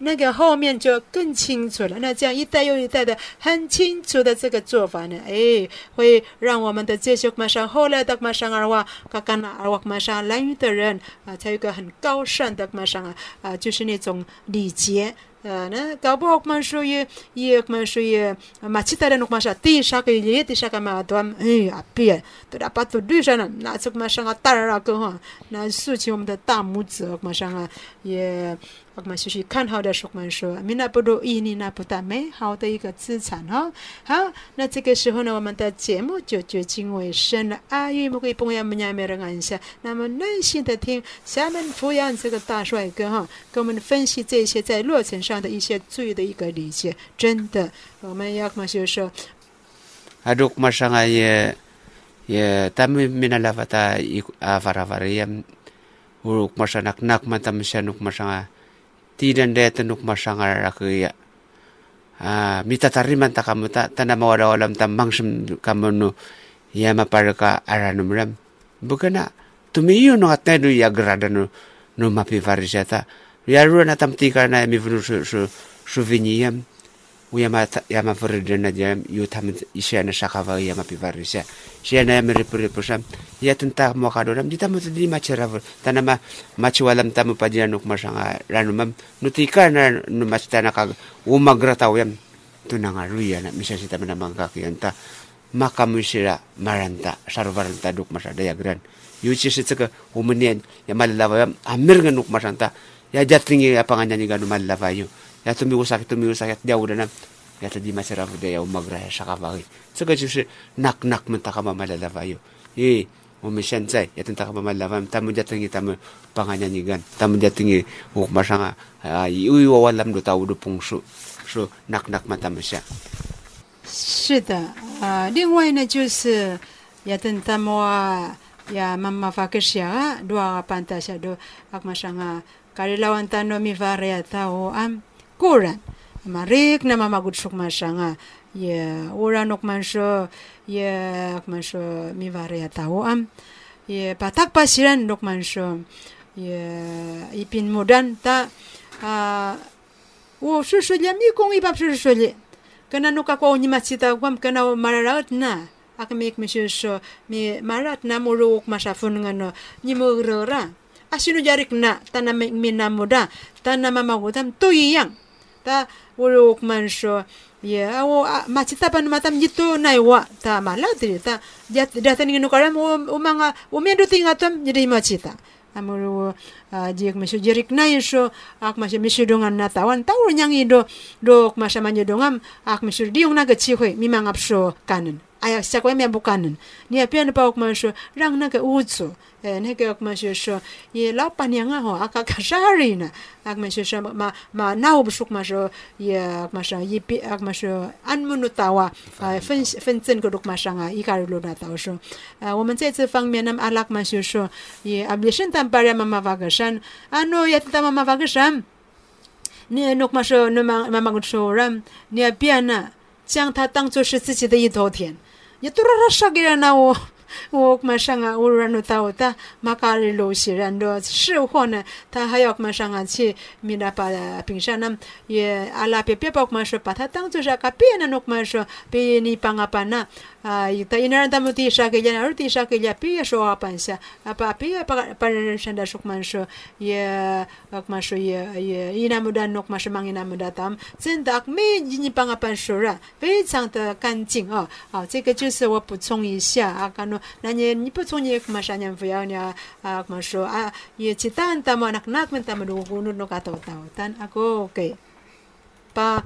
那个后面就更清楚了。那这样一代又一代的很清楚的这个做法呢，哎，会让我们的这些马上后来的马上尔瓦嘎嘎那尔瓦马上蓝语的人啊，才有个很高尚的马上啊啊，就是那种礼节。呃，那搞不好嘛说也也嘛说也嘛其他人嘛说第啥个也第啥个嘛都哎呀别，都那把都绿上了，那这嘛上啊大人啊个哈，那竖起我们的大拇指嘛上啊也。我们继续看好的，我们说，米那不如伊尼那不但美好的一个资产哈。好，那这个时候呢，我们的节目就接近尾声了。阿玉不会帮呀，们家没人按下，那么耐心的听下面抚养这个大帅哥哈，给我们分析这些在落成上 的一些注意的一个理解。真的，我们要么就说，阿杜马上啊也也，但米米那拉法他伊阿法拉法里也，乌马上nak nak mata masya nuk masanga tidan deta nuk masangar akuya ah mita tariman ta kamu ta tanda mawada walam ta mangsum kamu nu ya maparka aranum ram bukana tumiyo no atne du ya grada nu nu mapi varisata Ya, riarua na tamtika na mi vunu shu shu shu viniyam yam. Yama yama varidana jam. Yu tam isya na shakava yama pivarisya sya na yama ripu ripu sham. Ya tunta mo kadoram jita mo tadi tana ma machi walam tamu pajina nuk masanga ranu mam. Nutika na nu machita na kag umagra tau yam. Tunanga ruya na. Misya sita maka musira maranta sarvaranta duk masada ya gran yuchi sitsa ka umenian ya, ya yam. Amir nganuk masanta ya jatringi apa nga nyanyi ganu malalawa yu ya tumi usak tumi usak ya dia udah na ya tadi macera ya umagra ya sakavagi 这个就是 nak nak mentakama malalawa yu 咦，我们现在也等他们慢慢来，他们家等于他们帮人家你干，他们家等于我马上啊啊，因为我那么多大的碰数，说 nak nak 嘛他们下。是的，啊，另外呢就是也等他们啊 ya mama fakisyaga dua pantasya do akmasanga kalilawan tano mi varea tao am kuran. Marik na mamagud suk masanga ya ora ok manso ya akmanso mi varea tao am. Ya patak pasiran nok manso ya ipin mudan ta oh o susulia mi kong ipap susulia kana nuka kwa onyimasita kwam kana mararaut na akmek so mi marat namuruk mashafun ngano nimugrora asinu jarik na tana da, tana mamagudam tuyang ta uruk manso, ya o machita pan matam jitu naiwa ta malatri ta datan nginu karam o mga umendu tingatam jadi macita. amuru jik mesu jerik na so ak masya mesu dongan na tawan tawur nyang ido dok masa manyo dongam ak mesu diung na gachi hui mimang apso kanan 哎呀，下关面不干呢，你也别的包括说让那个屋主，呃，那个我们就说也老板娘啊哈，啊卡卡啥人呢？啊，我们就说嘛嘛，那我不说嘛说也嘛说一边啊嘛说按摩努到啊，啊分分证个都嘛上啊，一家人路那到说，呃，我们在这方面呢，阿拉嘛就说也阿不是但巴人妈妈发个山，啊喏也他妈妈发个山，你那嘛说那妈妈妈个说人，你也别呢，将它当做是自己的一头田。Ya turara shagira na wo wo kuma shanga urano tao ta makari lo shirando 是货呢他还要 mashanga 去米拉把冰山呢也阿拉别别包 masho 把它当做是个别呢 nok masho 别你帮啊帮呢 ita inaranta mutisha kella artisha kella pia sho apansa apa pia para shanda shok mansho ye ak mansho ye ye ina muda nok ina muda tam zhen dak me jini pang apan sho a a zhe ge jiu shi wo na ni ni bu cong ye ma sha a ye chi tan ta ma nak nak men ta ma pa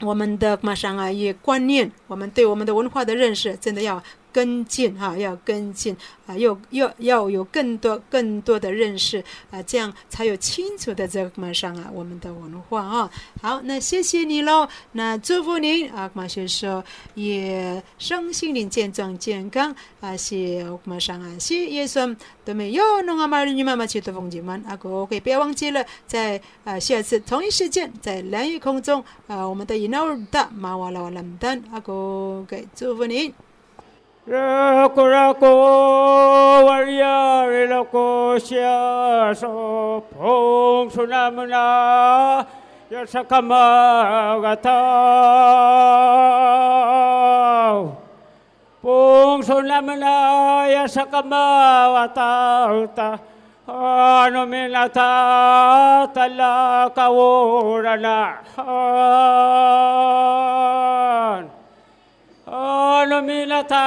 我们的马上啊，也观念，我们对我们的文化的认识，真的要跟进哈，要跟进啊，要要要有更多更多的认识啊，这样才有清楚的这个马上啊，我们的文化啊。好，那谢谢你喽，那祝福您啊，马学说也身心灵健壮健康啊，谢马上啊，谢耶稣都没有弄阿玛女妈妈去的风景们啊，各位不要忘记了，在啊下次同一时间在蓝雨空中啊，我们的伊诺尔达马瓦拉瓦兰丹啊，各位祝福您。라꾸라꾸 war야리라꾸 시아서 봉수나무나 야사카마 같아 봉수나무나 야사카마 왔다 아노미나타 탈라카오라나 Anuminata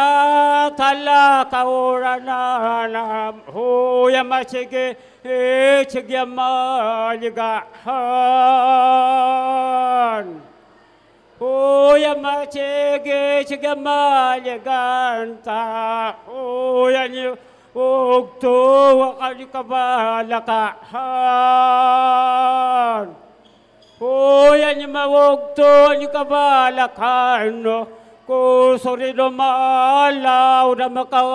tala kaura na na hu yama chige e chige yama liga han. Hu yama chige chige yama liga anta hu yani uktu wakali kabalaka han. Hu yani mawuktu wakali kabalaka no. cô sô ri đô ma lao đa ma cao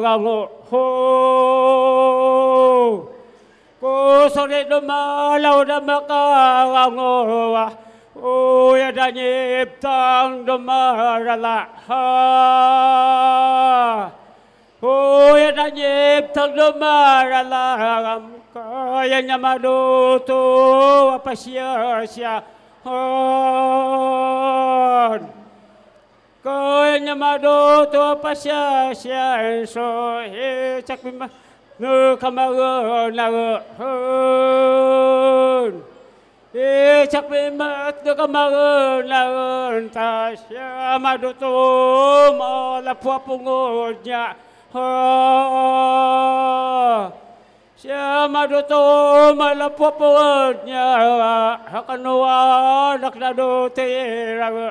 gà ngộ hô. Cô sô ri đô ma lao đa ma cao gà ngộ ôi đa nhịp tang đô ma ra la, ha. Ôi đa nhịp tăng đô ma ra lạ kaya nyamado to apasya siya on coi nhà ma đô thua pa xa xa so he chắc mình mà ngư không mà ngư là ngư hơn. He chắc mình mà ngư không mà ngư là ngư ta xa ma đô thua mà là phua phung ngô nhà Siya maduto malapopo niya hakanua nakdado tirago.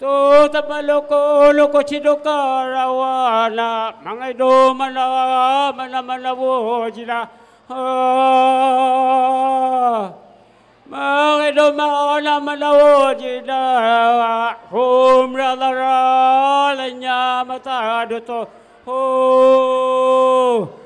Tu tamaloko loko chidoka rawana. Mangaido mana mana mana wojina ah. mangaido mana mana wojina hum rada lenya mata duto oh.